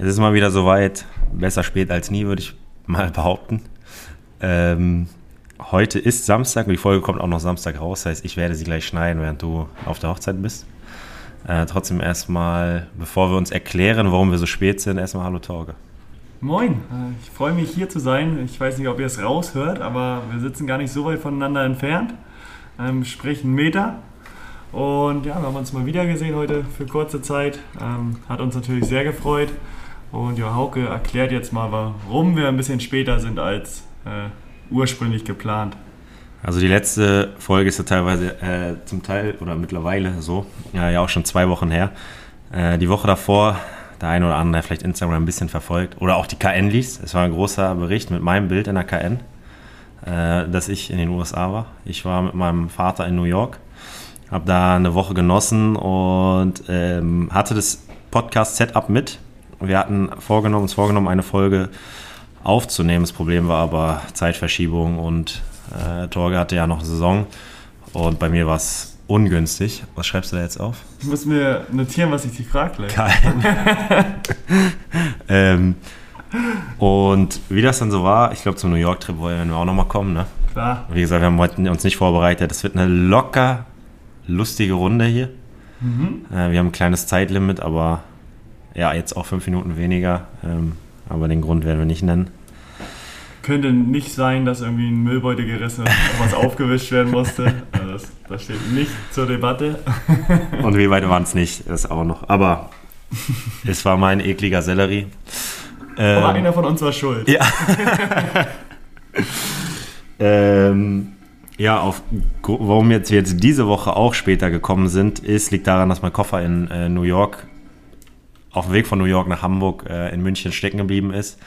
Es ist mal wieder soweit. Besser spät als nie, würde ich mal behaupten. Ähm, heute ist Samstag und die Folge kommt auch noch Samstag raus. Das heißt, ich werde sie gleich schneiden, während du auf der Hochzeit bist. Äh, trotzdem erstmal, bevor wir uns erklären, warum wir so spät sind, erstmal Hallo Torge. Moin, äh, ich freue mich hier zu sein. Ich weiß nicht, ob ihr es raushört, aber wir sitzen gar nicht so weit voneinander entfernt. Ähm, sprich einen Meter. Und ja, wir haben uns mal wieder gesehen heute für kurze Zeit. Ähm, hat uns natürlich sehr gefreut. Und ja, Hauke erklärt jetzt mal, warum wir ein bisschen später sind als äh, ursprünglich geplant. Also die letzte Folge ist ja teilweise äh, zum Teil oder mittlerweile so, ja, ja auch schon zwei Wochen her. Äh, die Woche davor, der eine oder andere vielleicht Instagram ein bisschen verfolgt oder auch die KN liest. Es war ein großer Bericht mit meinem Bild in der KN, äh, dass ich in den USA war. Ich war mit meinem Vater in New York, habe da eine Woche genossen und ähm, hatte das Podcast-Setup mit wir hatten vorgenommen, uns vorgenommen, eine Folge aufzunehmen. Das Problem war aber Zeitverschiebung und äh, Torge hatte ja noch eine Saison und bei mir war es ungünstig. Was schreibst du da jetzt auf? Ich muss mir notieren, was ich dich frage. Kein. ähm, und wie das dann so war, ich glaube zum New York-Trip wollen wir auch nochmal kommen, ne? Klar. Wie gesagt, wir haben heute uns nicht vorbereitet. Es wird eine locker lustige Runde hier. Mhm. Äh, wir haben ein kleines Zeitlimit, aber ja, jetzt auch fünf Minuten weniger, ähm, aber den Grund werden wir nicht nennen. Könnte nicht sein, dass irgendwie ein Müllbeutel gerissen ist und was aufgewischt werden musste. Also das, das steht nicht zur Debatte. Und wie weit waren es nicht, das auch noch. Aber es war mein ekliger Sellerie. Ähm, aber einer von uns war schuld. Ja. ähm, ja, auf, warum jetzt, jetzt diese Woche auch später gekommen sind, ist, liegt daran, dass mein Koffer in äh, New York auf dem Weg von New York nach Hamburg äh, in München stecken geblieben ist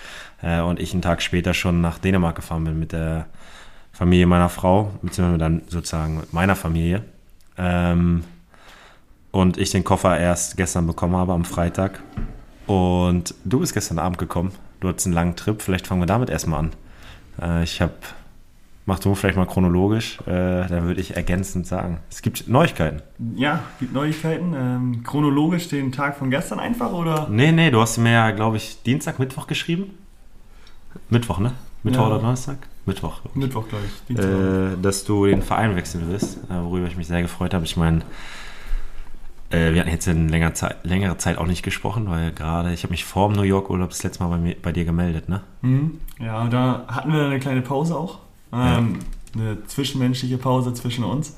äh, und ich einen Tag später schon nach Dänemark gefahren bin mit der Familie meiner Frau, beziehungsweise dann sozusagen mit meiner Familie. Ähm, und ich den Koffer erst gestern bekommen habe, am Freitag. Und du bist gestern Abend gekommen. Du hattest einen langen Trip. Vielleicht fangen wir damit erstmal an. Äh, ich habe Mach du vielleicht mal chronologisch, äh, dann würde ich ergänzend sagen. Es gibt Neuigkeiten. Ja, es gibt Neuigkeiten. Ähm, chronologisch den Tag von gestern einfach, oder? Nee, nee, du hast mir ja, glaube ich, Dienstag, Mittwoch geschrieben. Mittwoch, ne? Mittwoch ja. oder Donnerstag? Mittwoch. Glaub Mittwoch, glaube ich. Äh, dass du den Verein wechseln wirst, äh, worüber ich mich sehr gefreut habe. Ich meine, äh, wir hatten jetzt in längerer Zeit, längere Zeit auch nicht gesprochen, weil gerade, ich habe mich vor dem New York Urlaub das letzte Mal bei, mir, bei dir gemeldet, ne? Mhm. Ja, da hatten wir eine kleine Pause auch. Ähm. Eine zwischenmenschliche Pause zwischen uns.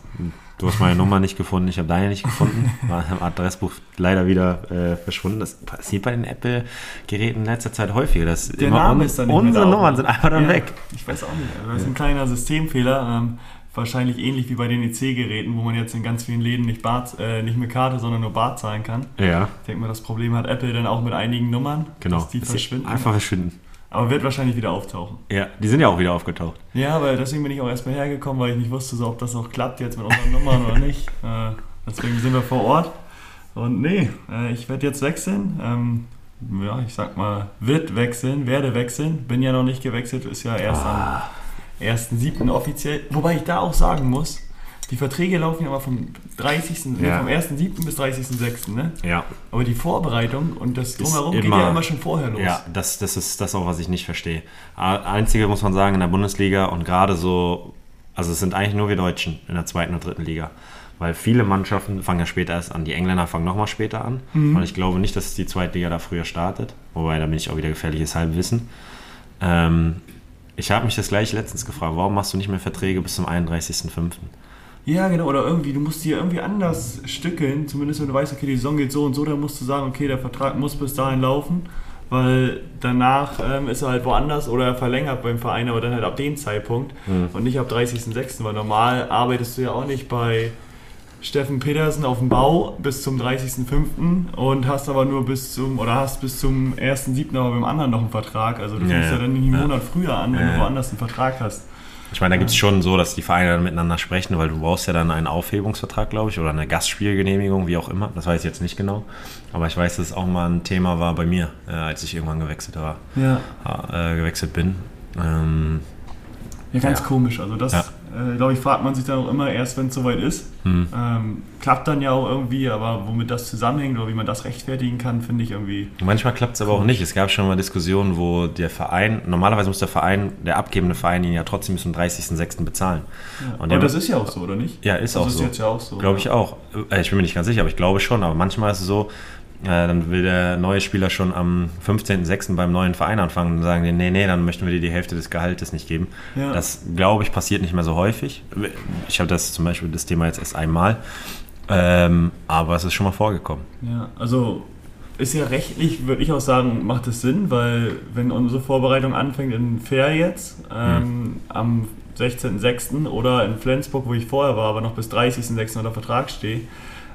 Du hast meine Nummer nicht gefunden, ich habe deine nicht gefunden. War im Adressbuch leider wieder äh, verschwunden. Das passiert bei den Apple-Geräten in letzter Zeit häufiger. Dass Der Name ist dann nicht Unsere Nummern sind einfach dann ja, weg. Ich weiß auch nicht. Das ist ein kleiner Systemfehler. Ähm, wahrscheinlich ähnlich wie bei den EC-Geräten, wo man jetzt in ganz vielen Läden nicht, Bar, äh, nicht mit Karte, sondern nur Bar zahlen kann. Ja. Ich denke mal, das Problem hat Apple dann auch mit einigen Nummern, genau. dass die das verschwinden. Einfach verschwinden. Aber wird wahrscheinlich wieder auftauchen. Ja, die sind ja auch wieder aufgetaucht. Ja, weil deswegen bin ich auch erstmal hergekommen, weil ich nicht wusste, so, ob das noch klappt jetzt mit unseren Nummern oder nicht. Äh, deswegen sind wir vor Ort. Und nee, äh, ich werde jetzt wechseln. Ähm, ja, ich sag mal, wird wechseln, werde wechseln. Bin ja noch nicht gewechselt, ist ja erst ah. am 1.7. offiziell. Wobei ich da auch sagen muss, die Verträge laufen ja immer vom 30. Ja. vom 1.7. bis 30.6. Ne? Ja. Aber die Vorbereitung und das drumherum geht ja immer schon vorher los. Ja, das, das ist das auch, was ich nicht verstehe. Einzige muss man sagen, in der Bundesliga und gerade so, also es sind eigentlich nur wir Deutschen in der zweiten und dritten Liga. Weil viele Mannschaften fangen ja später erst an. Die Engländer fangen nochmal später an. Mhm. Und ich glaube nicht, dass die zweite Liga da früher startet. Wobei, da bin ich auch wieder gefährliches Halbwissen. Ähm, ich habe mich das gleich letztens gefragt, warum machst du nicht mehr Verträge bis zum 31.05.? Ja, genau, oder irgendwie, du musst dir irgendwie anders stückeln, zumindest wenn du weißt, okay, die Saison geht so und so, dann musst du sagen, okay, der Vertrag muss bis dahin laufen, weil danach ähm, ist er halt woanders oder er verlängert beim Verein, aber dann halt ab dem Zeitpunkt mhm. und nicht ab 30.06., weil normal arbeitest du ja auch nicht bei Steffen Petersen auf dem Bau bis zum 30.05. und hast aber nur bis zum, oder hast bis zum 1.07. aber beim anderen noch einen Vertrag, also du fängst ja, ja dann einen Monat früher an, wenn ja, du woanders einen Vertrag hast. Ich meine, da gibt es schon so, dass die Vereine dann miteinander sprechen, weil du brauchst ja dann einen Aufhebungsvertrag, glaube ich, oder eine Gastspielgenehmigung, wie auch immer. Das weiß ich jetzt nicht genau. Aber ich weiß, dass es auch mal ein Thema war bei mir, äh, als ich irgendwann gewechselt war, ja. äh, gewechselt bin. Ähm, ja, ganz ja. komisch. Also das, ja. Äh, glaube ich, fragt man sich dann auch immer erst, wenn es soweit ist. Hm. Ähm, klappt dann ja auch irgendwie, aber womit das zusammenhängt oder wie man das rechtfertigen kann, finde ich irgendwie. Manchmal klappt es aber auch nicht. Es gab schon mal Diskussionen, wo der Verein, normalerweise muss der Verein, der abgebende Verein ihn ja trotzdem bis zum 30.06. bezahlen. Ja. Und Und das ist ja auch so, oder nicht? Ja, ist das auch ist so. jetzt ja auch so. Glaube ich auch. Äh, Ich bin mir nicht ganz sicher, aber ich glaube schon. Aber manchmal ist es so, dann will der neue Spieler schon am 15.06. beim neuen Verein anfangen und sagen, nee, nee, dann möchten wir dir die Hälfte des Gehaltes nicht geben. Ja. Das, glaube ich, passiert nicht mehr so häufig. Ich habe das zum Beispiel das Thema jetzt erst einmal. Ähm, aber es ist schon mal vorgekommen. Ja, also ist ja rechtlich, würde ich auch sagen, macht es Sinn, weil wenn unsere Vorbereitung anfängt in Fair jetzt, ähm, am 16.06. oder in Flensburg, wo ich vorher war, aber noch bis 30.06. unter Vertrag stehe,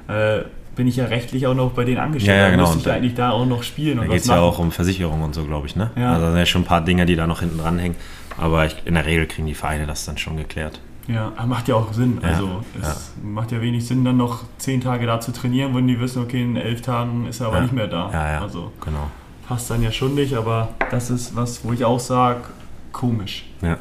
äh, bin ich ja rechtlich auch noch bei denen angestellt. Ja, ja, Dann genau. müsste Und ich ja eigentlich da auch noch spielen Da geht es ja auch um Versicherung und so, glaube ich. Ne? Ja. Also da sind ja schon ein paar Dinge, die da noch hinten dranhängen. Aber ich, in der Regel kriegen die Vereine das dann schon geklärt. Ja, macht ja auch Sinn. Ja, Also es macht ja wenig Sinn, dann noch zehn Tage da zu trainieren, wenn die wissen, okay, in elf Tagen ist er aber Ja. nicht mehr da. Ja, ja, Also genau. passt dann ja schon nicht, aber das ist was, wo ich auch sage, komisch. Ja.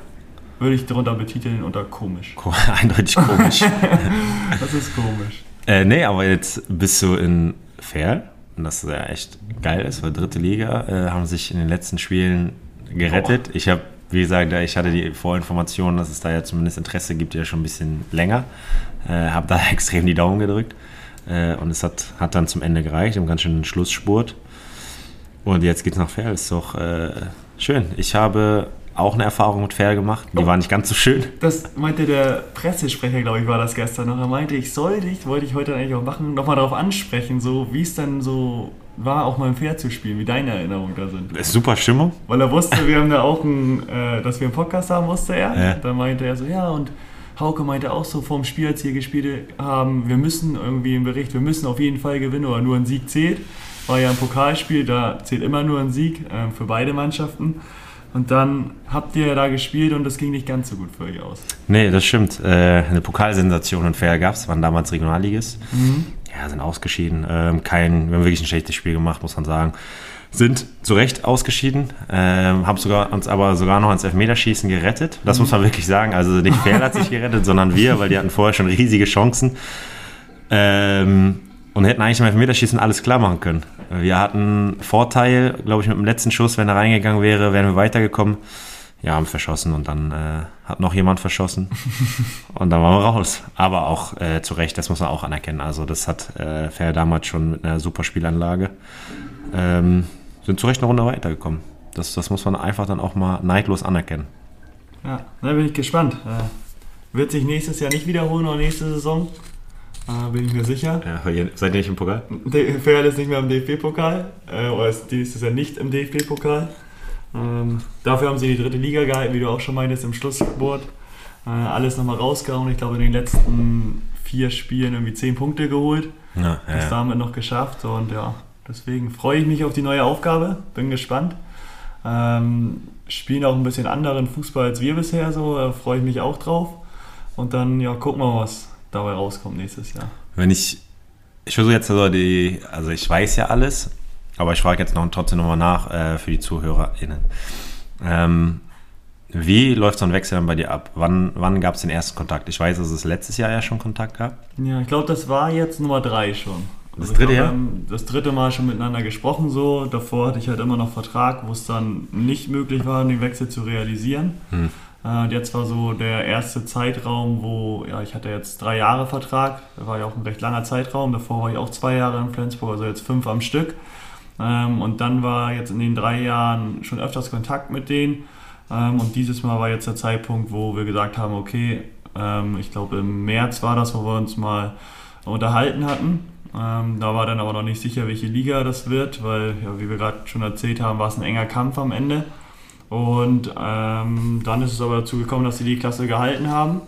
Würde ich darunter betiteln unter komisch. Ko- Eindeutig komisch. Das ist komisch. Äh, nee, aber jetzt bist du in Fair, und das ja echt geil ist, weil dritte Liga äh, haben sich in den letzten Spielen gerettet. Ich habe, wie gesagt, ich hatte die Vorinformation, dass es da ja zumindest Interesse gibt, ja schon ein bisschen länger. Äh, habe da extrem die Daumen gedrückt. Äh, und es hat, hat dann zum Ende gereicht, im ganz schönen Schlussspurt. Und jetzt geht's nach Fair, ist doch äh, schön. Ich habe auch eine Erfahrung mit Fair gemacht, die Oh. war nicht ganz so schön. Das meinte der Pressesprecher, glaube ich, war das gestern noch. Er meinte, ich soll dich, wollte ich heute eigentlich auch machen, nochmal darauf ansprechen, so wie es dann so war, auch mal im Fair zu spielen, wie deine Erinnerungen da sind. Ist super Stimmung. Weil er wusste, wir haben da auch ein, äh, dass wir einen Podcast haben, wusste er. Ja. Dann meinte er so, ja, und Hauke meinte auch so vorm Spiel, als wir gespielt haben, wir müssen irgendwie im Bericht, wir müssen auf jeden Fall gewinnen oder nur ein Sieg zählt. War ja ein Pokalspiel, da zählt immer nur ein Sieg äh, für beide Mannschaften. Und dann habt ihr da gespielt und das ging nicht ganz so gut für euch aus. Nee, das stimmt. Äh, eine Pokalsensation in Fair gab es, waren damals Regionalligist. Mhm. Ja, sind ausgeschieden. Ähm, kein, wir haben wirklich ein schlechtes Spiel gemacht, muss man sagen. Sind zu Recht ausgeschieden, ähm, haben sogar, uns aber sogar noch ans Elfmeterschießen gerettet. Das muss man wirklich sagen. Also nicht Fair hat sich gerettet, sondern wir, weil die hatten vorher schon riesige Chancen. Ähm, und hätten eigentlich im Elfmeterschießen alles klar machen können. Wir hatten Vorteil, glaube ich, mit dem letzten Schuss, wenn er reingegangen wäre, wären wir weitergekommen. Ja, haben verschossen und dann äh, hat noch jemand verschossen und dann waren wir raus. Aber auch äh, zu Recht, das muss man auch anerkennen. Also das hat äh, Fair damals schon mit einer super Spielanlage. Ähm, sind zu Recht eine Runde weitergekommen. Das, das muss man einfach dann auch mal neidlos anerkennen. Ja, da bin ich gespannt. Äh, wird sich nächstes Jahr nicht wiederholen oder nächste Saison. Äh, bin ich mir sicher. Ja, seid ihr nicht im Pokal? Ferl ist nicht mehr im DFB-Pokal, äh, oder ist dieses Jahr nicht im DFB-Pokal. Ähm, dafür haben sie die dritte Liga gehalten, wie du auch schon meintest, im Schlusssport. Äh, alles nochmal rausgehauen. Ich glaube, in den letzten vier Spielen irgendwie zehn Punkte geholt. Ja, Das ja. damit noch geschafft und ja, deswegen freue ich mich auf die neue Aufgabe, bin gespannt. Ähm, spielen auch ein bisschen anderen Fußball als wir bisher, so da freue ich mich auch drauf. Und dann ja, gucken wir mal, was dabei rauskommt nächstes Jahr. Wenn ich, ich versuche jetzt so die, also ich weiß ja alles, aber ich frage jetzt noch trotzdem nochmal nach äh, für die ZuhörerInnen. Ähm, wie läuft so ein Wechsel dann bei dir ab? Wann, wann gab es den ersten Kontakt? Ich weiß, dass es letztes Jahr ja schon Kontakt gab. Ja, ich glaube, das war jetzt Nummer drei schon. Das ich dritte Jahr? Das dritte Mal schon miteinander gesprochen so. Davor hatte ich halt immer noch Vertrag, wo es dann nicht möglich war, den Wechsel zu realisieren. Hm. Äh, jetzt war so der erste Zeitraum, wo, ja, ich hatte jetzt drei Jahre Vertrag. Da war ja auch ein recht langer Zeitraum. Davor war ich auch zwei Jahre in Flensburg, also jetzt fünf am Stück. Ähm, und dann war jetzt in den drei Jahren schon öfters Kontakt mit denen. Ähm, und dieses Mal war jetzt der Zeitpunkt, wo wir gesagt haben, okay, ähm, ich glaube im März war das, wo wir uns mal unterhalten hatten. Da war dann aber noch nicht sicher, welche Liga das wird, weil, ja, wie wir gerade schon erzählt haben, war es ein enger Kampf am Ende. Und ähm, dann ist es aber dazu gekommen, dass sie die Klasse gehalten haben.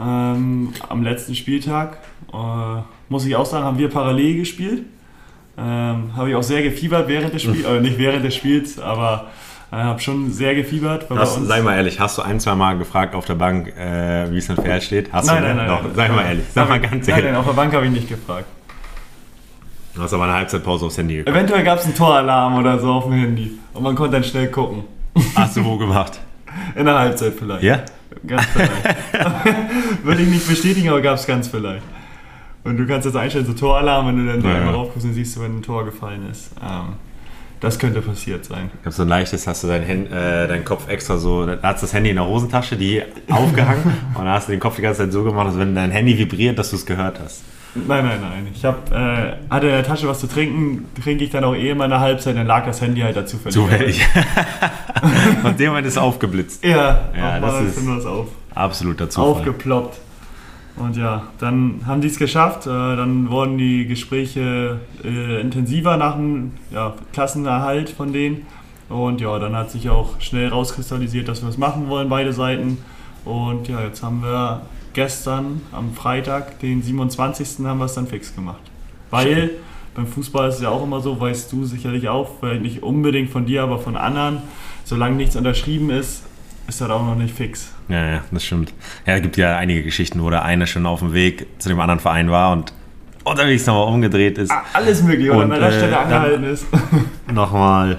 Ähm, am letzten Spieltag, äh, muss ich auch sagen, haben wir parallel gespielt. Ähm, habe ich auch sehr gefiebert während des Spiels, äh, nicht während des Spiels, aber äh, habe schon sehr gefiebert. uns- sei mal ehrlich, hast du ein, zwei Mal gefragt auf der Bank, äh, wie es in Pferd steht? Hast nein, du nein, nein, Doch, nein. sei mal ehrlich, sag mal ganz Nein, ehrlich. nein, auf der Bank habe ich nicht gefragt. Du hast aber eine Halbzeitpause aufs Handy geguckt. Eventuell gab es einen Toralarm oder so auf dem Handy und man konnte dann schnell gucken. Hast du wo gemacht? In der Halbzeit vielleicht. Ja? Ganz vielleicht. Würde ich nicht bestätigen, aber gab es ganz vielleicht. Und du kannst jetzt einstellen, so Toralarm, wenn du dann Ja, einmal ja. raufguckst, dann siehst du, wenn ein Tor gefallen ist. Ähm, das könnte passiert sein. Ich hab so ein leichtes, hast du deinen, Hän- äh, deinen Kopf extra so, da hast du das Handy in der Hosentasche, die aufgehangen und dann hast du den Kopf die ganze Zeit so gemacht, dass wenn dein Handy vibriert, dass du es gehört hast. Nein, nein, nein. Ich hab, äh, hatte in der Tasche was zu trinken, trinke ich dann auch eh immer eine Halbzeit, dann lag das Handy halt dazu Zufällig. und dem ist aufgeblitzt. Ja, Ja, das ist- es auf. Absoluter Zufall. aufgeploppt. Und ja, dann haben die es geschafft. Äh, dann wurden die Gespräche äh, intensiver nach dem ja, Klassenerhalt von denen. Und ja, dann hat sich auch schnell rauskristallisiert, dass wir es machen wollen, beide Seiten. Und ja, jetzt haben wir gestern am Freitag, den 27. haben wir es dann fix gemacht. Weil beim Fußball ist es ja auch immer so, weißt du sicherlich auch, nicht unbedingt von dir, aber von anderen, solange nichts unterschrieben ist, ist das auch noch nicht fix. Ja, ja, das stimmt. Ja, es gibt ja einige Geschichten, wo der eine schon auf dem Weg zu dem anderen Verein war und unterwegs nochmal umgedreht ist. Ah, Alles möglich, oder Und, an der äh, Stelle angehalten ist. nochmal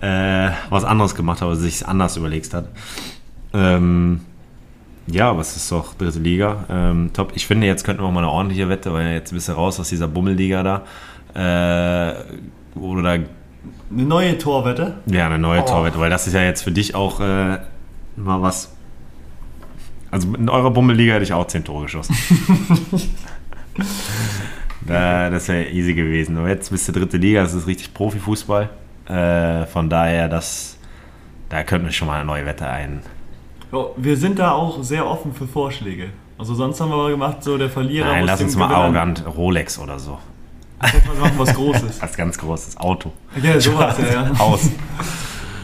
äh, was anderes gemacht hat oder sich anders überlegt hat. Ähm, ja, aber es ist doch dritte Liga. Ähm, top. Ich finde, jetzt könnten wir mal eine ordentliche Wette, weil jetzt bist du raus aus dieser Bummelliga da. Äh, oder da, Eine neue Torwette. ja, eine neue Oh. Torwette, weil das ist ja jetzt für dich auch äh, mal was. Also in eurer Bummelliga hätte ich auch 10 Tore geschossen. da, das wäre easy gewesen. Aber jetzt bist du dritte Liga, das ist richtig Profifußball. Äh, von daher, das, da könnten wir schon mal eine neue Wette ein. Wir sind da auch sehr offen für Vorschläge. Also sonst haben wir mal gemacht, so der Verlierer Nein, lass uns mal arrogant Rolex oder so. Lass mal machen was Großes. Das ganz großes Auto. ja, sowas, ja, ja. Haus.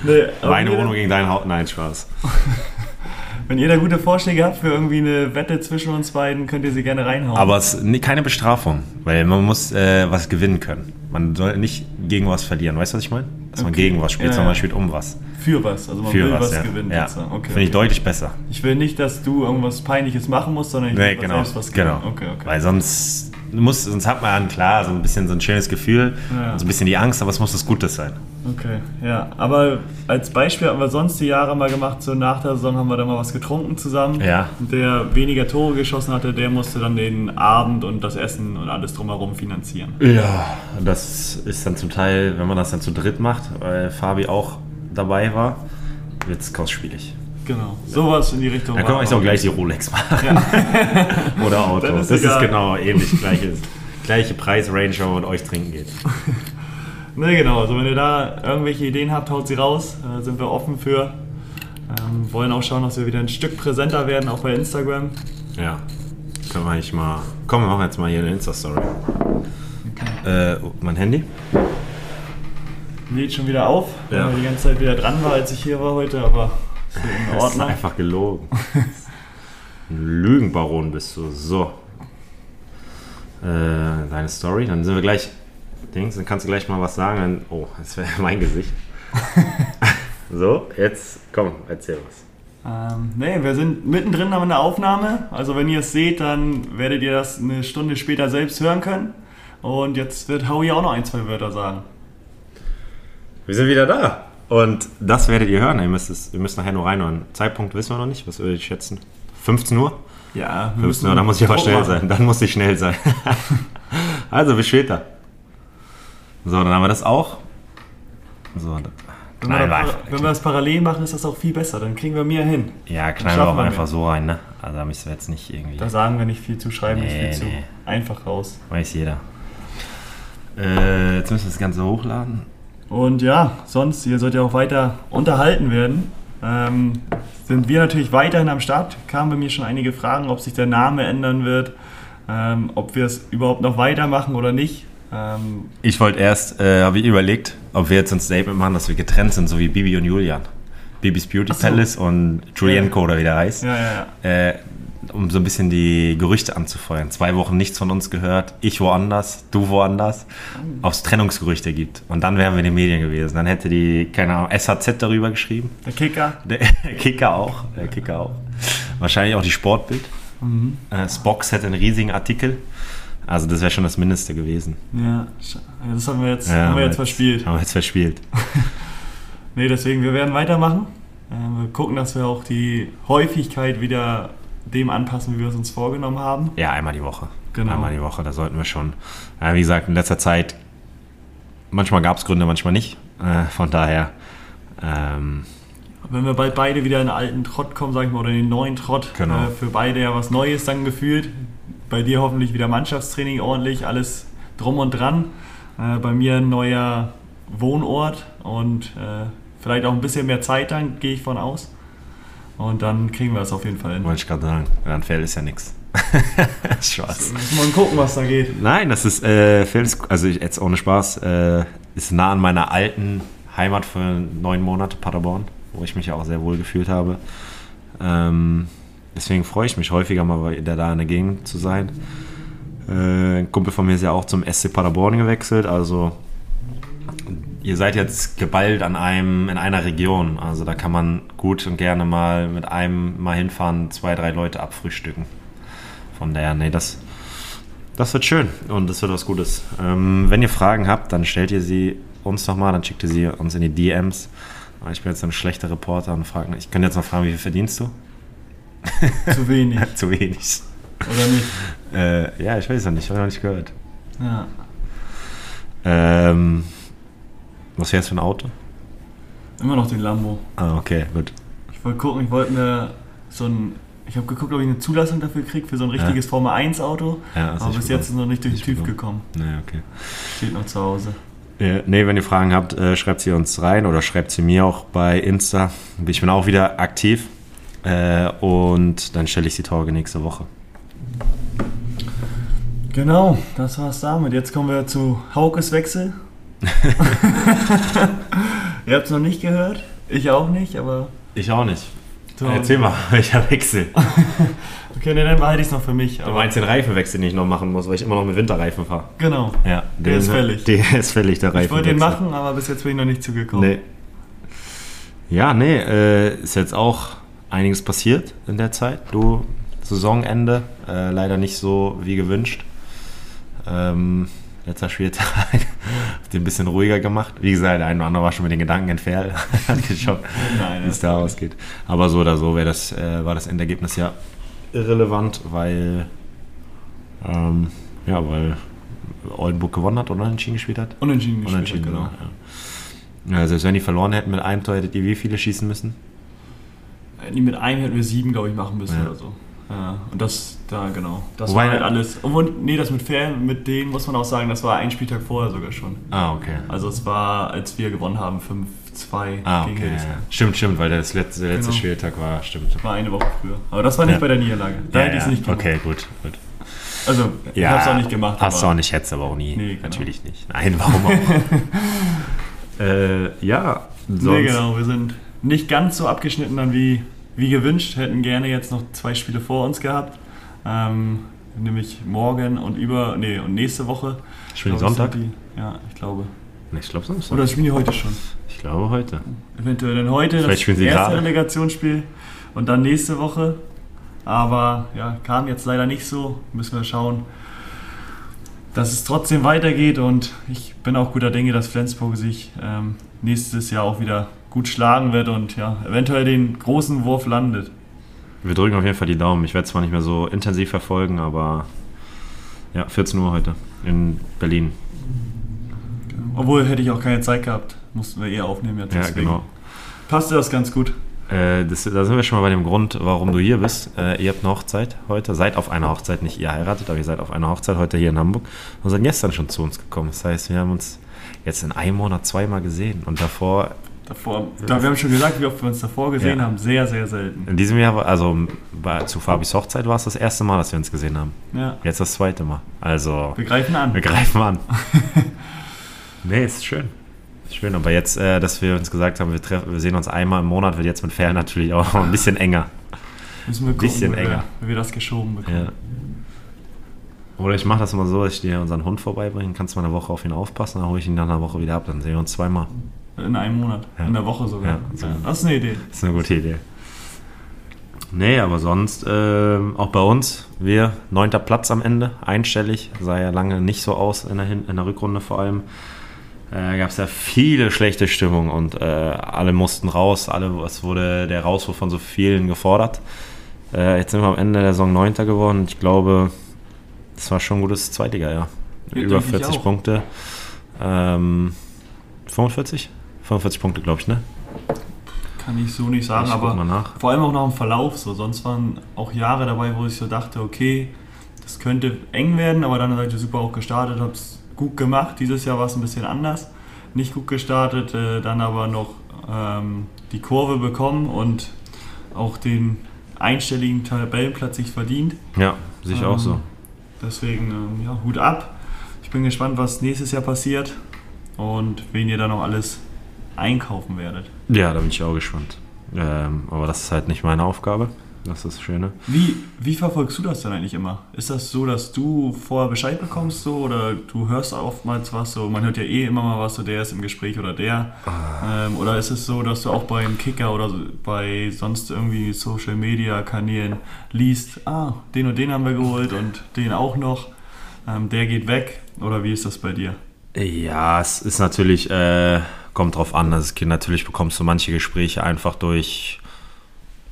Nee, Meine Wohnung gegen dein Haus. Nein, Spaß. Wenn ihr da gute Vorschläge habt für irgendwie eine Wette zwischen uns beiden, könnt ihr sie gerne reinhauen. Aber es ist keine Bestrafung, weil man muss äh, was gewinnen können. Man soll nicht gegen was verlieren. Weißt du, was ich meine? Dass man Okay. gegen was spielt, Ja, sondern man spielt um was. für was. Also man Für will was, was, gewinnen. ja. Okay, Finde ich okay. deutlich besser. Ich will nicht, dass du irgendwas Peinliches machen musst, sondern ich Nee, will genau. selbst was genau. gewinnen. Okay, okay. Weil sonst muss, sonst hat man klar so ein bisschen so ein schönes Gefühl, Ja. so ein bisschen die Angst, aber es muss was Gutes sein. Okay, ja. Aber als Beispiel haben wir sonst die Jahre mal gemacht, so nach der Saison haben wir da mal was getrunken zusammen. Ja. Der weniger Tore geschossen hatte, der musste dann den Abend und das Essen und alles drumherum finanzieren. Ja, das ist dann zum Teil, wenn man das dann zu dritt macht, weil Fabi auch dabei war, wird es kostspielig. Genau. Sowas in die Richtung. Dann können wir euch auch gleich die Rolex machen. Oder Auto. Dann ist das ist egal. genau ähnlich. Gleiche, gleiche Preisrange, wenn man euch trinken geht. Ne, genau. Also wenn ihr da irgendwelche Ideen habt, haut sie raus. Äh, sind wir offen für. Ähm, wollen auch schauen, dass wir wieder ein Stück präsenter werden, auch bei Instagram. Ja. Können wir eigentlich mal. Komm, wir machen jetzt mal hier eine Insta-Story. Äh, mein Handy? Lädt schon wieder auf, Ja. weil die ganze Zeit wieder dran war, als ich hier war heute, aber in Das ist Ordnung. einfach gelogen. Ein Lügenbaron bist du. So. Äh, deine Story. Dann sind wir gleich. Dings, dann kannst du gleich mal was sagen. Dann, oh, das wäre mein Gesicht. so, jetzt komm, erzähl was. Ähm, nee, wir sind mittendrin in der Aufnahme. Also wenn ihr es seht, dann werdet ihr das eine Stunde später selbst hören können. Und jetzt wird Howie auch noch ein, zwei Wörter sagen. Wir sind wieder da. Und das werdet ihr hören. Ihr müsst, es, ihr müsst nachher nur reinhören. Zeitpunkt wissen wir noch nicht. Was würde ich schätzen? 15 Uhr? Ja, 15 Uhr, dann muss ich aber schnell sein. Dann muss ich schnell sein. also, bis später. So, dann haben wir das auch. So, Wenn, wir, da, wenn wir das parallel machen, ist das auch viel besser. Dann kriegen wir mehr hin. ja, knallen wir auch wir einfach mehr. so rein, ne? Also da müssen wir jetzt nicht irgendwie. Da sagen wir nicht viel zu, schreiben nicht Nee, viel zu. nee. Einfach raus. weiß jeder. Äh, jetzt müssen wir das Ganze hochladen. Und ja, sonst, ihr sollt ja auch weiter unterhalten werden. Ähm, sind wir natürlich weiterhin am Start. Kamen bei mir schon einige Fragen, ob sich der Name ändern wird, ähm, ob wir es überhaupt noch weitermachen oder nicht. Ähm, Ich wollte erst, äh, habe ich überlegt, ob wir jetzt ein Statement machen, dass wir getrennt sind, so wie Bibi und Julian. Bibis Beauty so. Palace und Julienko oder wie der heißt. ja, ja, ja. Äh, um so ein bisschen die Gerüchte anzufeuern. Zwei Wochen nichts von uns gehört, ich woanders, du woanders, ob es Trennungsgerüchte gibt. Und dann wären wir in den Medien gewesen. Dann hätte die, keine Ahnung, SHZ darüber geschrieben. Der Kicker. Der Kicker auch. Der Kicker auch. Wahrscheinlich auch die Sportbild. Äh, Spox hätte einen riesigen Artikel. Also das wäre schon das Mindeste gewesen. Ja, das haben wir jetzt, Ja, haben wir jetzt verspielt. Haben wir jetzt verspielt. Nee, deswegen, wir werden weitermachen. Äh, wir gucken, dass wir auch die Häufigkeit wieder dem anpassen, wie wir es uns vorgenommen haben. Ja, einmal die Woche. Genau. Einmal die Woche, da sollten wir schon. Ja, wie gesagt, in letzter Zeit, manchmal gab es Gründe, manchmal nicht. Äh, von daher, ähm, Wenn wir bald beide wieder in den alten Trott kommen, sag ich mal, oder in den neuen Trott, Genau. äh, für beide ja was Neues dann gefühlt. Bei dir hoffentlich wieder Mannschaftstraining ordentlich, alles drum und dran. Äh, bei mir ein neuer Wohnort und äh, vielleicht auch ein bisschen mehr Zeit dann, gehe ich von aus. Und dann kriegen wir es auf jeden Fall hin. wollte ich gerade sagen, dann fällt es ja nichts. Spaß. Muss man gucken, was da geht. Nein, das ist, äh, Phil ist, also ich- jetzt ohne Spaß, äh, ist nah an meiner alten Heimat für neun Monate, Paderborn, wo ich mich ja auch sehr wohl gefühlt habe. Ähm, deswegen freue ich mich häufiger mal wieder da in der Gegend zu sein. Äh, ein Kumpel von mir ist ja auch zum SC Paderborn gewechselt, also ihr seid jetzt geballt an einem, in einer Region. Also da kann man gut und gerne mal mit einem mal hinfahren, zwei, drei Leute abfrühstücken. Von daher, nee, das, das wird schön und das wird was Gutes. Ähm, wenn ihr Fragen habt, dann stellt ihr sie uns nochmal, dann schickt ihr sie uns in die DMs. Ich bin jetzt ein schlechter Reporter und frage, ich könnte jetzt noch fragen, wie viel verdienst du? Zu wenig, Zu wenig. oder nicht? Äh, ja, ich weiß noch nicht, ich habe noch nicht gehört. Ja. Ähm, was wäre jetzt für ein Auto? Immer noch den Lambo. Ah, okay, gut. Ich wollte gucken, ich wollte mir so ein. Ich habe geguckt, ob ich eine Zulassung dafür kriege, für so ein richtiges Formel 1 Auto. Ja, aber bis jetzt ist noch nicht durch den TÜV gekommen. Nee, okay. Steht noch zu Hause. Äh, nee, wenn ihr Fragen habt, äh, schreibt sie uns rein oder schreibt sie mir auch bei Insta. Ich bin auch wieder aktiv. Äh, und dann stelle ich die Torge nächste Woche. Genau, das war's damit. Jetzt kommen wir zu Haukes Wechsel. Ihr habt es noch nicht gehört. Ich auch nicht, aber. Ich auch nicht. So. Erzähl mal, welcher Wechsel. Okay, nee, dann behalte ich es noch für mich. Du meinst den Reifenwechsel, den ich noch machen muss, weil ich immer noch mit Winterreifen fahre. genau. Ja, Der ist fällig. Der ist fällig, der Reifenwechsel. Ich wollte den machen, aber bis jetzt bin ich noch nicht zugekommen. Nee. Ja, nee, äh, ist jetzt auch einiges passiert in der Zeit. Du, Saisonende, äh, leider nicht so wie gewünscht. Ähm, letzter Spieltag hat den ein bisschen ruhiger gemacht. Wie gesagt, der eine oder andere war schon mit den Gedanken entfernt, hat geschaut, wie es da ausgeht. Aber so oder so wäre das, äh, war das Endergebnis ja irrelevant, weil, ähm, ja, weil Oldenburg gewonnen hat oder entschieden gespielt hat. Unentschieden gespielt, Unentschieden, genau. genau. Ja. Ja, selbst wenn die verloren hätten mit einem Tor, hättet ihr wie viele schießen müssen? Mit einem hätten wir sieben, glaube ich, machen müssen Ja. oder so. Ja, und das, da, genau. Das Wobei- war halt alles. Und nee, das mit Fan, mit denen muss man auch sagen, das war ein Spieltag vorher sogar schon. Ah, okay. Also es war, als wir gewonnen haben, 5-2 Ah, gegen okay. Hildesheim. ja. Stimmt, stimmt, weil das letzte, der letzte Genau. Spieltag war, stimmt. War eine Woche früher. Aber das war nicht Ja. bei der Niederlage. Da Ja, hätte ich es ja. nicht gemacht. Okay, gut, gut. Also, ich Ja, habe es auch nicht gemacht. Hast du auch nicht, hättest aber auch nie. Nee, genau. Natürlich nicht. Nein, warum auch? äh, ja, sonst. Nee, genau. Wir sind nicht ganz so abgeschnitten dann wie, wie gewünscht. Hätten gerne jetzt noch zwei Spiele vor uns gehabt. Ähm, nämlich morgen und über, nee, und nächste Woche. Spielen glaube, Sonntag? Die, ja, ich glaube. Nee, ich glaube Samstag. Oder spielen die heute schon? ich glaube heute. Eventuell dann heute Vielleicht das spielen sie erste gerade. Relegationsspiel und dann nächste Woche. Aber ja, kam jetzt leider nicht so. Müssen wir schauen, dass es trotzdem weitergeht. Und ich bin auch guter Dinge, dass Flensburg sich ähm, nächstes Jahr auch wieder gut schlagen wird und ja, eventuell den großen Wurf landet. Wir drücken auf jeden Fall die Daumen. Ich werde zwar nicht mehr so intensiv verfolgen, aber ja, 14 Uhr heute in Berlin. Obwohl hätte ich auch keine Zeit gehabt. Mussten wir eher aufnehmen jetzt. Ja, deswegen genau. Passte das ganz gut. Äh, das, da sind wir schon mal bei dem Grund, warum du hier bist. Äh, ihr habt eine Hochzeit heute, seid auf einer Hochzeit, nicht ihr heiratet, aber ihr seid auf einer Hochzeit heute hier in Hamburg und seid gestern schon zu uns gekommen. Das heißt, wir haben uns jetzt in einem Monat zweimal gesehen und davor, Davor, da, wir haben schon gesagt, wie oft wir uns davor gesehen Ja. haben. Sehr, sehr selten. in diesem Jahr, war- also bei, zu Fabis Hochzeit war es das erste Mal, dass wir uns gesehen haben. Ja, Jetzt das zweite Mal. Also, wir greifen an. wir greifen an. nee, ist schön. Ist schön, aber jetzt, äh, dass wir uns gesagt haben, wir, treffen, wir sehen uns einmal im Monat, wird jetzt mit Fern natürlich auch ein bisschen enger. Müssen wir gucken, Bisschen enger. wie wir das geschoben bekommen. Ja. Oder ich mache das mal so, dass ich dir unseren Hund vorbeibringen, kannst mal eine Woche auf ihn aufpassen, dann hole ich ihn nach einer Woche wieder ab, dann sehen wir uns zweimal. In einem Monat. Ja. In der Woche sogar. Ja, so. Das ist eine Idee. Das ist eine gute Idee. Nee, aber sonst, ähm, auch bei uns, wir, neunter Platz am Ende, einstellig, sah ja lange nicht so aus in der, Hin in der Rückrunde vor allem. äh, gab es ja viele schlechte Stimmung und äh, alle mussten raus, alle, es wurde der Rauswurf von so vielen gefordert. Äh, jetzt sind wir am Ende der Saison Neunter geworden ich glaube, das war schon ein gutes Zweitliga, ja. Ja, Über denke ich 40 auch. Punkte. Ähm, 45? 45 Punkte, glaube ich, ne? Kann ich so nicht sagen, Ich aber vor allem auch noch im Verlauf so. Sonst waren auch Jahre dabei, wo ich so dachte, okay, das könnte eng werden, aber dann seid ihr super auch gestartet, habt es gut gemacht. Dieses Jahr war es ein bisschen anders. Nicht gut gestartet, äh, dann aber noch ähm, die Kurve bekommen und auch den einstelligen Tabellenplatz sich verdient. Ja, sehe ich auch Ähm, so. Deswegen, ähm, ja, Hut ab. Ich bin gespannt, was nächstes Jahr passiert und wen ihr da noch alles einkaufen werdet. Ja, da bin ich auch gespannt. Ähm, aber das ist halt nicht meine Aufgabe. Das ist das Schöne. Wie, wie verfolgst du das dann eigentlich immer? Ist das so, dass du vorher Bescheid bekommst so oder du hörst oftmals was so? Man hört ja eh immer mal was so, der ist im Gespräch oder der. Ähm, oder ist es so, dass du auch beim Kicker oder so, bei sonst irgendwie Social Media Kanälen liest, ah, den und den haben wir geholt und den auch noch, ähm, der geht weg? Oder wie ist das bei dir? Ja, es ist natürlich, äh, kommt drauf an. Also, natürlich bekommst du manche Gespräche einfach durch,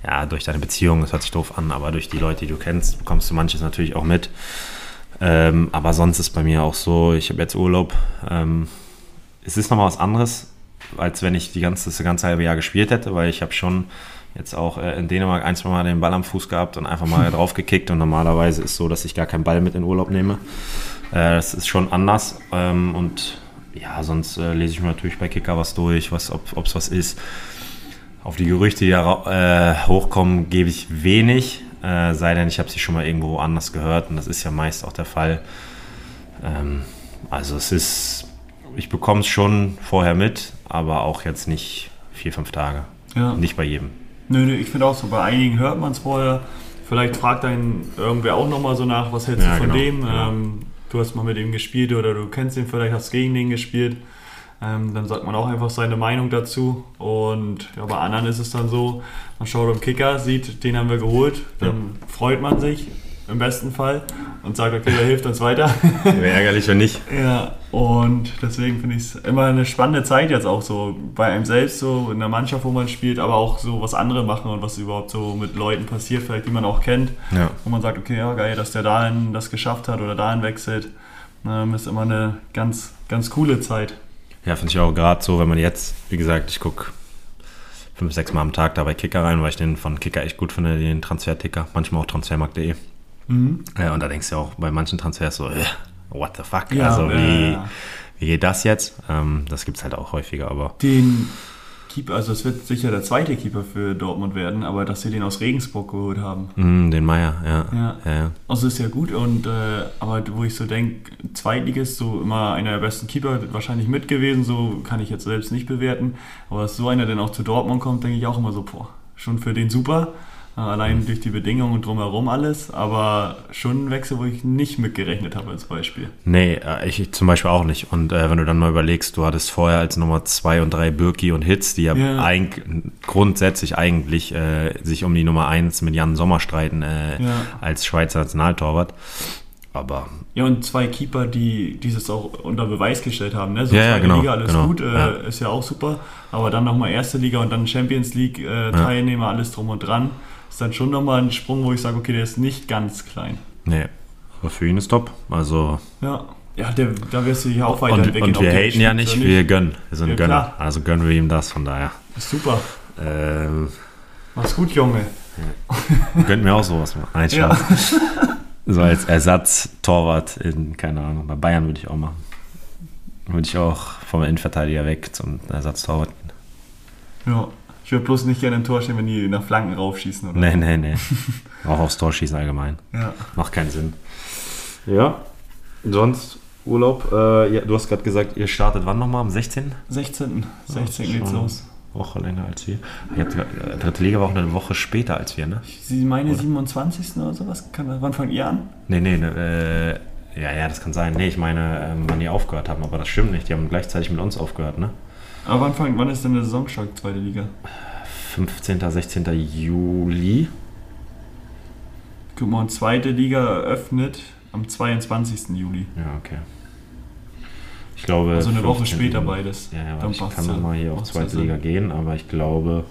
ja, durch deine Beziehung, das hört sich doof an, aber durch die Leute, die du kennst, bekommst du manches natürlich auch mit. Ähm, aber sonst ist bei mir auch so, ich habe jetzt Urlaub. Ähm, es ist nochmal was anderes, als wenn ich die ganze, das ganze halbe Jahr gespielt hätte, weil ich habe schon jetzt auch äh, in Dänemark ein, zwei Mal den Ball am Fuß gehabt und einfach mal drauf gekickt und normalerweise ist so, dass ich gar keinen Ball mit in Urlaub nehme. Äh, das ist schon anders ähm, und ja, sonst äh, lese ich mir natürlich bei Kicker was durch, was, ob es was ist. Auf die Gerüchte, die da äh, hochkommen, gebe ich wenig, äh, sei denn, ich habe sie schon mal irgendwo anders gehört und das ist ja meist auch der Fall. Ähm, also es ist, ich bekomme es schon vorher mit, aber auch jetzt nicht vier, fünf Tage. Ja. Nicht bei jedem. Nö, nö, ich finde auch so, bei einigen hört man es vorher. Vielleicht fragt einen irgendwer auch nochmal so nach, was hältst Ja, du von genau, dem? genau. Ähm, du hast mal mit ihm gespielt oder du kennst ihn vielleicht, hast gegen den gespielt. Ähm, dann sagt man auch einfach seine Meinung dazu. Und ja, bei anderen ist es dann so, man schaut am Kicker, sieht, den haben wir geholt, dann freut man sich im besten Fall und sagt, okay, der hilft uns weiter. Wäre ärgerlich, wenn nicht. Ja, und deswegen finde ich es immer eine spannende Zeit jetzt auch so bei einem selbst, so in der Mannschaft, wo man spielt, aber auch so, was andere machen und was überhaupt so mit Leuten passiert, vielleicht die man auch kennt, Ja. wo man sagt, okay, ja, geil, dass der dahin das geschafft hat oder dahin wechselt. Ähm, ist immer eine ganz, ganz coole Zeit. Ja, finde ich auch gerade so, wenn man jetzt, wie gesagt, ich gucke fünf, sechs Mal am Tag da bei Kicker rein, weil ich den von Kicker echt gut finde, den Transferticker, manchmal auch transfermarkt.de. Ja, und da denkst du auch bei manchen Transfers so, äh, what the fuck? Ja, also ja, wie, ja. wie geht das jetzt? Ähm, das gibt es halt auch häufiger, aber Den Keeper, also es wird sicher der zweite Keeper für Dortmund werden, aber dass sie den aus Regensburg geholt haben. mh, den Meier, ja. Ja. ja, ja. Also ist ja gut und äh, aber wo ich so denke, Zweitligist, so immer einer der besten Keeper, wahrscheinlich mit gewesen, so kann ich jetzt selbst nicht bewerten. Aber dass so einer dann auch zu Dortmund kommt, denke ich auch immer so, boah, schon für den super. Allein durch die Bedingungen und drumherum alles, aber schon ein Wechsel, wo ich nicht mitgerechnet habe als Beispiel. Nee, äh, ich zum Beispiel auch nicht. Und äh, wenn du dann mal überlegst, du hattest vorher als Nummer zwei und drei Birki und Hitz, die ja, Ja. eig- grundsätzlich eigentlich äh, sich um die Nummer eins mit Jan Sommer streiten äh, Ja. als Schweizer Nationaltorwart. Aber Ja, und zwei Keeper, die dieses auch unter Beweis gestellt haben. Ne? So Ja, ja, genau, Liga, alles genau, gut, äh, ja. ist ja auch super. Aber dann nochmal erste Liga und dann Champions League äh, Teilnehmer, alles drum und dran. Ist dann schon nochmal ein Sprung, wo ich sage, okay, der ist nicht ganz klein. nee, aber für ihn ist top. Also Ja, ja der, da wirst du dich auch und, weiterentwickeln. und ob wir haten ja nicht, oder wir gönnen. Wir sind Ja, Gönner. klar. Also gönnen wir ihm das, von daher. Ist super. Ähm, Mach's gut, Junge. Könnt mir auch sowas machen. Nein, Ja. So als Ersatz-Torwart in, keine Ahnung, bei Bayern würde ich auch machen. Würde ich auch vom Innenverteidiger weg zum Ersatztorwart. ja. Ich würde bloß nicht gerne im Tor stehen, wenn die nach Flanken raufschießen. Oder? Nee, nee, nee. auch aufs Tor schießen allgemein. Ja. Macht keinen Sinn. Ja, sonst Urlaub. Äh, ja, du hast gerade gesagt, ihr startet wann nochmal? Am 16.? 16. 16 Ja, geht's los. Woche länger als wir. Habt, äh, dritte Liga war auch eine Woche später als wir, ne? Sie meine 27. oder sowas? Kann, wann fangt ihr an? Nee, nee, ne, äh, ja, ja, das kann sein. Nee, ich meine, ähm, wann die aufgehört haben, aber das stimmt nicht. Die haben gleichzeitig mit uns aufgehört, ne? Aber wann, fangt, wann ist denn der Saisonstart, zweite Liga? 15., 16. Juli. Guck mal, zweite Liga eröffnet am 22. Juli. Ja, okay. Ich glaube. Also eine Woche 15. später beides. Ja, ja, Dann ich kann nochmal hier auf zweite Liga gehen, aber ich glaube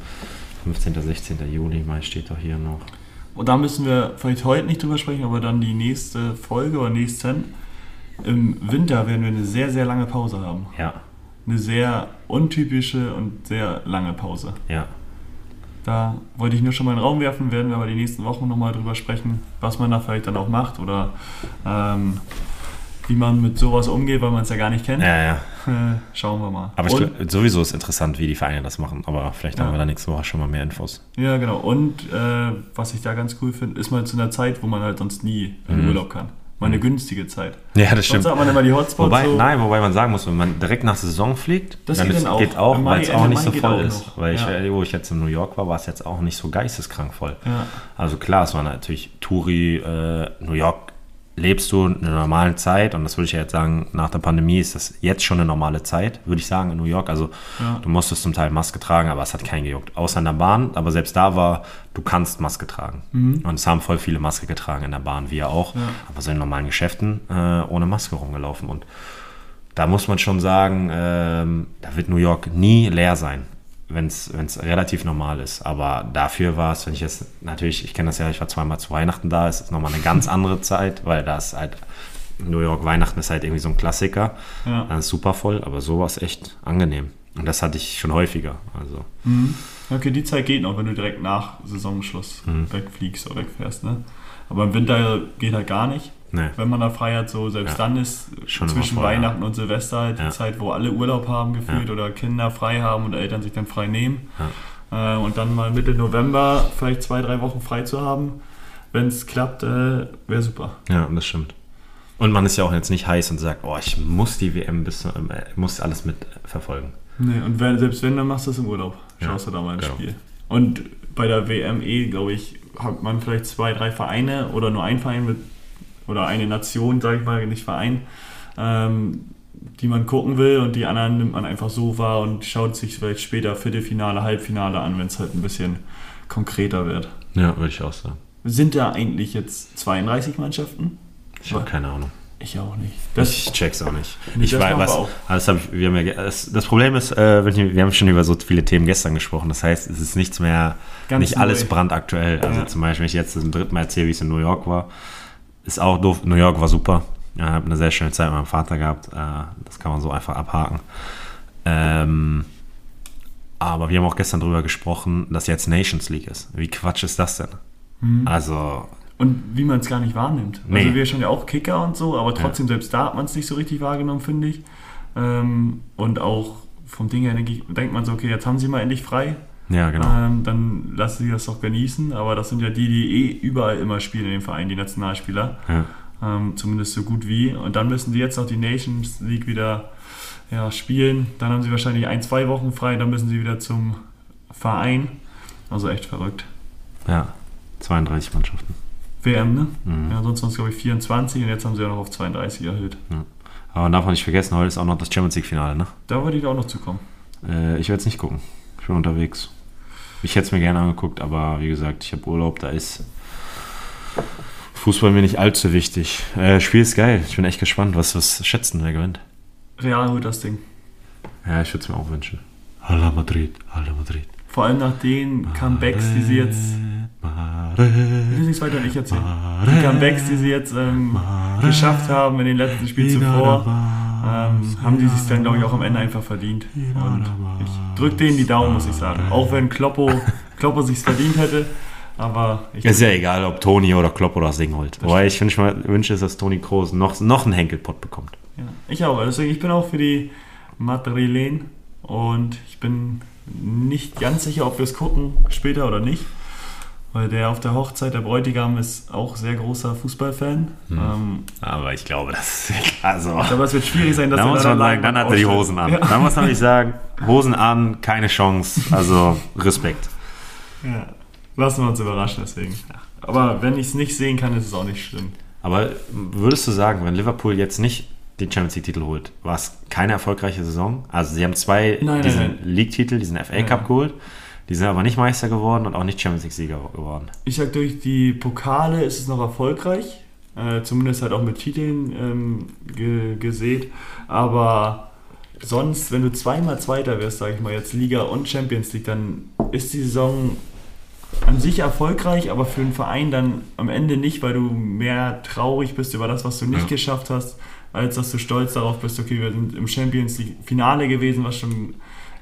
15. 16. Juli, mal steht doch hier noch. Und da müssen wir vielleicht heute nicht drüber sprechen, aber dann die nächste Folge oder nächsten. Im Winter werden wir eine sehr, sehr lange Pause haben. Ja, Eine sehr untypische und sehr lange Pause. ja. Da wollte ich nur schon mal in den Raum werfen, werden wir aber die nächsten Wochen nochmal drüber sprechen, was man da vielleicht dann auch macht oder ähm, wie man mit sowas umgeht, weil man es ja gar nicht kennt. Ja, ja. Äh, schauen wir mal. Aber ich glaub, sowieso ist interessant, wie die Vereine das machen. Aber vielleicht Ja. haben wir da nächste Woche schon mal mehr Infos. ja, genau. Und äh, was ich da ganz cool finde, ist mal zu einer Zeit, wo man halt sonst nie in Mhm. Urlaub kann. Mal eine günstige Zeit. Ja, das Sonst stimmt. hat man immer die Hotspots Wobei, so. nein, wobei man sagen muss, wenn man direkt nach Saison fliegt, Das dann geht ist, dann auch. geht auch, weil es auch nicht so voll ist. noch. Weil ich, Ja. äh, wo ich jetzt in New York war, war es jetzt auch nicht so geisteskrank voll. Ja. Also klar, es war natürlich Touri, äh, New York lebst du in einer normalen Zeit und das würde ich ja jetzt sagen, nach der Pandemie ist das jetzt schon eine normale Zeit, würde ich sagen, in New York. Also Ja. du musstest zum Teil Maske tragen, aber es hat keinen gejuckt. Außer in der Bahn, aber selbst da war, du kannst Maske tragen. Und es haben voll viele Maske getragen in der Bahn, wir auch. Ja. Aber so in normalen Geschäften äh, ohne Maske rumgelaufen. Und da muss man schon sagen, ähm, da wird New York nie leer sein, wenn es relativ normal ist. Aber dafür war es, wenn ich jetzt, natürlich, ich kenne das ja, ich war zweimal zu Weihnachten da, es ist nochmal eine ganz andere Zeit, weil da ist halt, New York Weihnachten ist halt irgendwie so ein Klassiker. Ja. Dann ist super voll, aber so war es echt angenehm. Und das hatte ich schon häufiger. Also, Mhm. Okay, die Zeit geht noch, wenn du direkt nach Saisonschluss Mhm. wegfliegst oder wegfährst. Ne? Aber im Winter geht halt gar nicht. Ne. Wenn man da frei hat, so selbst Ja. dann ist Schon zwischen voll, Weihnachten und Silvester halt die Ja. Zeit, wo alle Urlaub haben gefühlt oder Kinder frei haben und Eltern sich dann frei nehmen. Äh, und dann mal Mitte November vielleicht zwei, drei Wochen frei zu haben, wenn es klappt, äh, wäre super. Ja, das stimmt. Und man ist ja auch jetzt nicht heiß und sagt, oh, ich muss die WM bis, äh, muss alles mit verfolgen. Nee, und wenn, selbst wenn, dann machst du es im Urlaub. Ja, Schaust du da mal ein genau. Spiel. Und bei der WM eh, glaube ich, hat man vielleicht zwei, drei Vereine oder nur ein Verein mit, oder eine Nation, sage ich mal, nicht Verein, ähm, die man gucken will und die anderen nimmt man einfach so wahr und schaut sich vielleicht später Viertelfinale, Halbfinale an, wenn es halt ein bisschen konkreter wird. Ja, würde ich auch sagen. Sind da eigentlich jetzt 32 Mannschaften? Ich habe keine Ahnung. Ich auch nicht. Das, ich check's auch nicht. Ich das weiß, was, auch. das, hab ich, wir haben ja, das, das Problem ist, äh, wir haben schon über so viele Themen gestern gesprochen. Das heißt, es ist nichts mehr, Ganz nicht alles neu. brandaktuell. Also Ja. zum Beispiel, wenn ich jetzt zum dritten Mal erzähle, wie es in New York war, ist auch doof. New York war super. Ich habe eine sehr schöne Zeit mit meinem Vater gehabt. Äh, das kann man so einfach abhaken. Ähm, aber wir haben auch gestern darüber gesprochen, dass jetzt Nations League ist. Wie Quatsch ist das denn? Mhm. Also, Und wie man es gar nicht wahrnimmt. Nee. Also wir schon ja auch Kicker und so, aber trotzdem selbst da hat man es nicht so richtig wahrgenommen, finde ich. Ähm, und auch vom Ding her denke ich, denkt man so, okay, jetzt haben sie mal endlich frei, ja, genau. ähm, dann lassen sie das doch genießen. Aber das sind ja die, die eh überall immer spielen in dem Verein, die Nationalspieler. Ja. Ähm, zumindest so gut wie. Und dann müssen sie jetzt noch die Nations League wieder ja, spielen. Dann haben sie wahrscheinlich ein, zwei Wochen frei, dann müssen sie wieder zum Verein. Also echt verrückt. ja, 32 Mannschaften. WM, ne? Mhm. Ja, sonst waren es, glaube ich, 24 und jetzt haben sie ja noch auf 32 erhöht. Aber man darf man nicht vergessen, heute ist auch noch das Champions League-Finale, ne? Da wollte ich auch noch zu kommen. Äh, ich werde es nicht gucken. Ich bin unterwegs. Ich hätte es mir gerne angeguckt, aber wie gesagt, ich habe Urlaub, da ist Fußball mir nicht allzu wichtig. Äh, Spiel ist geil. Ich bin echt gespannt. Was, was schätzt denn, wer gewinnt? Real holt das Ding. Ja, ich würde es mir auch wünschen. Hala Madrid, Hala Madrid. Vor allem nach den Comebacks, die sie jetzt. Ich will nichts weiter nicht erzählen. Die Comebacks, die sie jetzt ähm, geschafft haben in den letzten Spielen zuvor, ähm, haben die sich dann, glaube ich, auch am Ende einfach verdient. Und ich drücke denen die Daumen, muss ich sagen. Auch wenn Kloppo, Kloppo sich verdient hätte. Aber ich Ist ja egal, ob Toni oder Klopp oder das Ding holt. Wobei ich wünsche, wünsche, dass Toni Kroos noch, noch einen Henkelpott bekommt. Ja, ich auch. Deswegen, ich bin auch für die Madrilen und ich bin nicht ganz sicher, ob wir es gucken, später oder nicht. Weil der auf der Hochzeit, der Bräutigam, ist auch sehr großer Fußballfan. Ähm, Aber ich glaube, das ist also. aber es wird schwierig sein, dass Da er muss dann man sagen, dann hat er die. Hosen an. Ja. Da muss man nicht sagen, Hosen an, keine Chance. Also Respekt. Ja. Lassen wir uns überraschen, deswegen. Aber wenn ich es nicht sehen kann, ist es auch nicht schlimm. Aber würdest du sagen, wenn Liverpool jetzt nicht den Champions League-Titel holt, war es keine erfolgreiche Saison? Also sie haben zwei Nein, diesen League-Titel, diesen FA. Cup geholt. Die sind aber nicht Meister geworden und auch nicht Champions League-Sieger geworden. Ich sag, durch die Pokale ist es noch erfolgreich. Äh, zumindest halt auch mit Titeln ähm, ge gesät. Aber sonst, wenn du zweimal Zweiter wirst, sage ich mal, jetzt Liga und Champions League, dann ist die Saison an sich erfolgreich, aber für den Verein dann am Ende nicht, weil du mehr traurig bist über das, was du nicht ja. geschafft hast, als dass du stolz darauf bist, okay, wir sind im Champions League Finale gewesen, was schon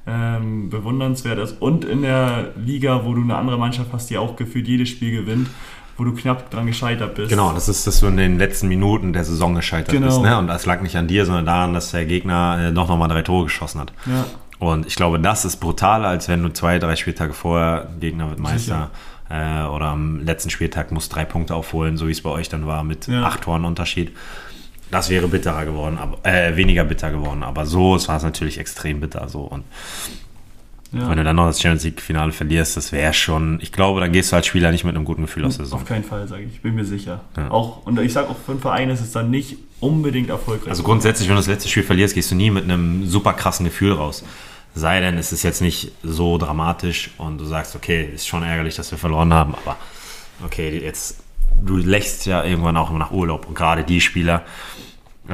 ähm, bewundernswert ist. Und in der Liga, wo du eine andere Mannschaft hast, die auch gefühlt jedes Spiel gewinnt, wo du knapp dran gescheitert bist. Genau, das ist, dass du in den letzten Minuten der Saison gescheitert genau. bist. Ne? Und das lag nicht an dir, sondern daran, dass der Gegner äh, doch nochmal drei Tore geschossen hat. Ja. Und ich glaube, das ist brutaler, als wenn du zwei, drei Spieltage vorher, Gegner wird Meister, äh, oder am letzten Spieltag musst drei Punkte aufholen, so wie es bei euch dann war, mit ja. acht Toren Unterschied. Das wäre bitterer geworden, aber, äh, weniger bitter geworden. Aber so war es natürlich extrem bitter. So. Und ja. wenn du dann noch das Champions League-Finale verlierst, das wäre schon, ich glaube, dann gehst du als Spieler nicht mit einem guten Gefühl aus der Saison. Auf keinen Fall, sage ich. Ich bin mir sicher. Ja. Auch, und ich sage auch für einen Verein ist es dann nicht unbedingt erfolgreich. Also grundsätzlich, wenn du das letzte Spiel verlierst, gehst du nie mit einem super krassen Gefühl raus. Sei denn, es ist jetzt nicht so dramatisch und du sagst, okay, ist schon ärgerlich, dass wir verloren haben, aber okay, jetzt, du lächst ja irgendwann auch nach Urlaub und gerade die Spieler, äh,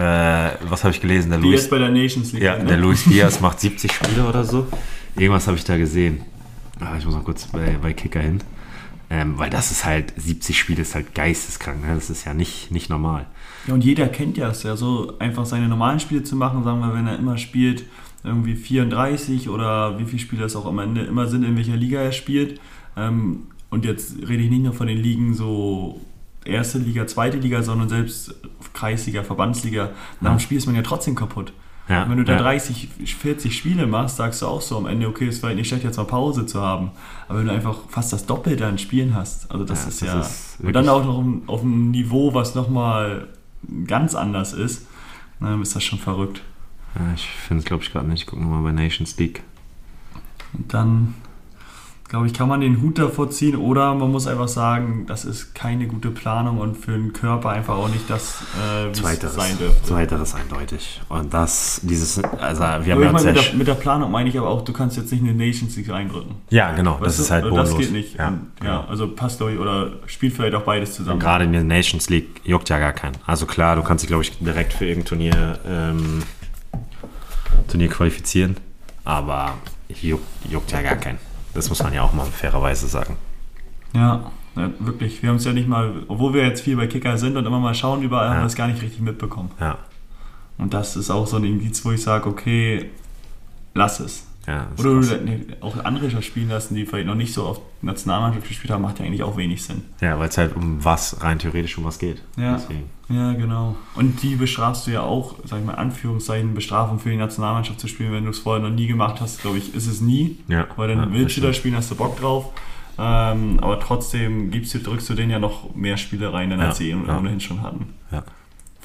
was habe ich gelesen? Der die Luis, jetzt bei der Nations League. Ja, ne? der Luis Diaz macht 70 Spiele oder so. Irgendwas habe ich da gesehen. Ah, ich muss noch kurz bei, bei Kicker hin. Ähm, weil das ist halt, 70 Spiele ist halt geisteskrank. Ne? Das ist ja nicht, nicht normal. Ja, und jeder kennt ja es ja, so einfach seine normalen Spiele zu machen, sagen wir, wenn er immer spielt, irgendwie 34 oder wie viele Spiele es auch am Ende immer sind, in welcher Liga er spielt. Ähm, und jetzt rede ich nicht nur von den Ligen so erste Liga, zweite Liga, sondern selbst Kreisliga, Verbandsliga. Nach dem Spiel ist man ja trotzdem kaputt. Ja, wenn du da ja. 30, 40 Spiele machst, sagst du auch so am Ende, okay, es war nicht schlecht, jetzt mal Pause zu haben. Aber wenn du einfach fast das Doppelte an Spielen hast, also das ja, ist das ja. Ist und dann auch noch auf einem Niveau, was nochmal ganz anders ist, dann ist das schon verrückt. Ja, ich finde es, glaube ich, gerade nicht. Ich gucke mal bei Nations League. Und dann glaube ich, kann man den Hut davor ziehen oder man muss einfach sagen, das ist keine gute Planung und für den Körper einfach auch nicht das, äh, Zweiteres, sein dürfte. Zweiteres eindeutig. Und das, dieses, also wir haben ja mit, der, mit der Planung meine ich aber auch, du kannst jetzt nicht eine Nations League reindrücken. Ja, genau, das ist halt bodenlos. Das geht nicht. Ja, und, ja genau. also passt euch oder spielt vielleicht auch beides zusammen. Und gerade in der Nations League juckt ja gar keinen. Also klar, du kannst dich, glaube ich, direkt für irgendein Turnier, ähm, Turnier qualifizieren, aber juckt, juckt ja gar keinen. Das muss man ja auch mal fairerweise sagen. Ja, ja wirklich. Wir haben es ja nicht mal, obwohl wir jetzt viel bei Kicker sind und immer mal schauen, überall ja. haben wir es gar nicht richtig mitbekommen. Ja. Und das ist auch so ein Indiz, wo ich sage, okay, lass es. Ja, Oder auch andere spielen lassen, die vielleicht noch nicht so auf Nationalmannschaft gespielt haben, macht ja eigentlich auch wenig Sinn. Ja, weil es halt um was, rein theoretisch um was geht. Ja, ja, genau. Und die bestrafst du ja auch, sag ich mal, Anführungszeichen, Bestrafung für die Nationalmannschaft zu spielen, wenn du es vorher noch nie gemacht hast, glaube ich, ist es nie. Ja. Weil dann ja, willst du da spielen, hast du Bock drauf. Ähm, aber trotzdem gibst du, drückst du denen ja noch mehr Spiele rein, als sie ja. ohnehin schon hatten. Ja.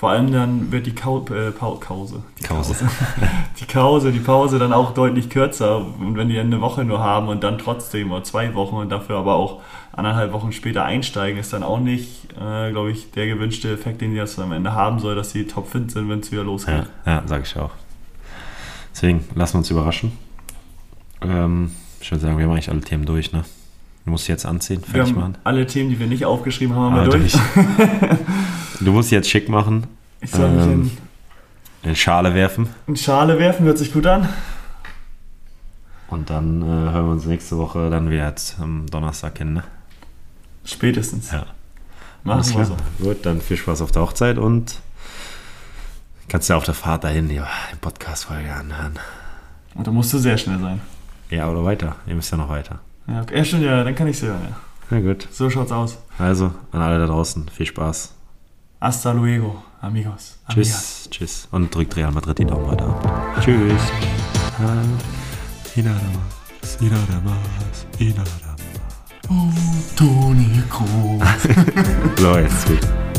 Vor allem dann wird die Kau äh, Pause. Die Kause. die Kause, die Pause dann auch deutlich kürzer. Und wenn die eine Woche nur haben und dann trotzdem oder zwei Wochen und dafür aber auch anderthalb Wochen später einsteigen, ist dann auch nicht, äh, glaube ich, der gewünschte Effekt, den die das am Ende haben soll, dass sie topfit sind, wenn es wieder losgeht. Ja, ja sage ich auch. Deswegen lassen wir uns überraschen. Ähm, ich würde sagen, wir haben eigentlich alle Themen durch, ne? Du musst jetzt anziehen, fertig machen. Alle Themen, die wir nicht aufgeschrieben haben, haben wir durch. Du musst jetzt schick machen. Ich soll mich ähm, in, in Schale werfen. In Schale werfen, hört sich gut an. Und dann äh, hören wir uns nächste Woche dann wieder am Donnerstag hin, ne? Spätestens. Ja. Machen wir so. Gut, dann viel Spaß auf der Hochzeit und kannst ja auf der Fahrt dahin die Podcast-Folge anhören. Und da musst du sehr schnell sein. Ja, oder weiter. Ihr müsst ja noch weiter. Ja, okay. ja stimmt, ja, dann kann ich es hören, ja. Na gut. So schaut's aus. Also, an alle da draußen, viel Spaß. Hasta luego, amigos. Tschüss, amigas. tschüss. Und drückt Real Madrid die Daumen weiter ab. Tschüss. Oh, Toni Kroos. jetzt gut.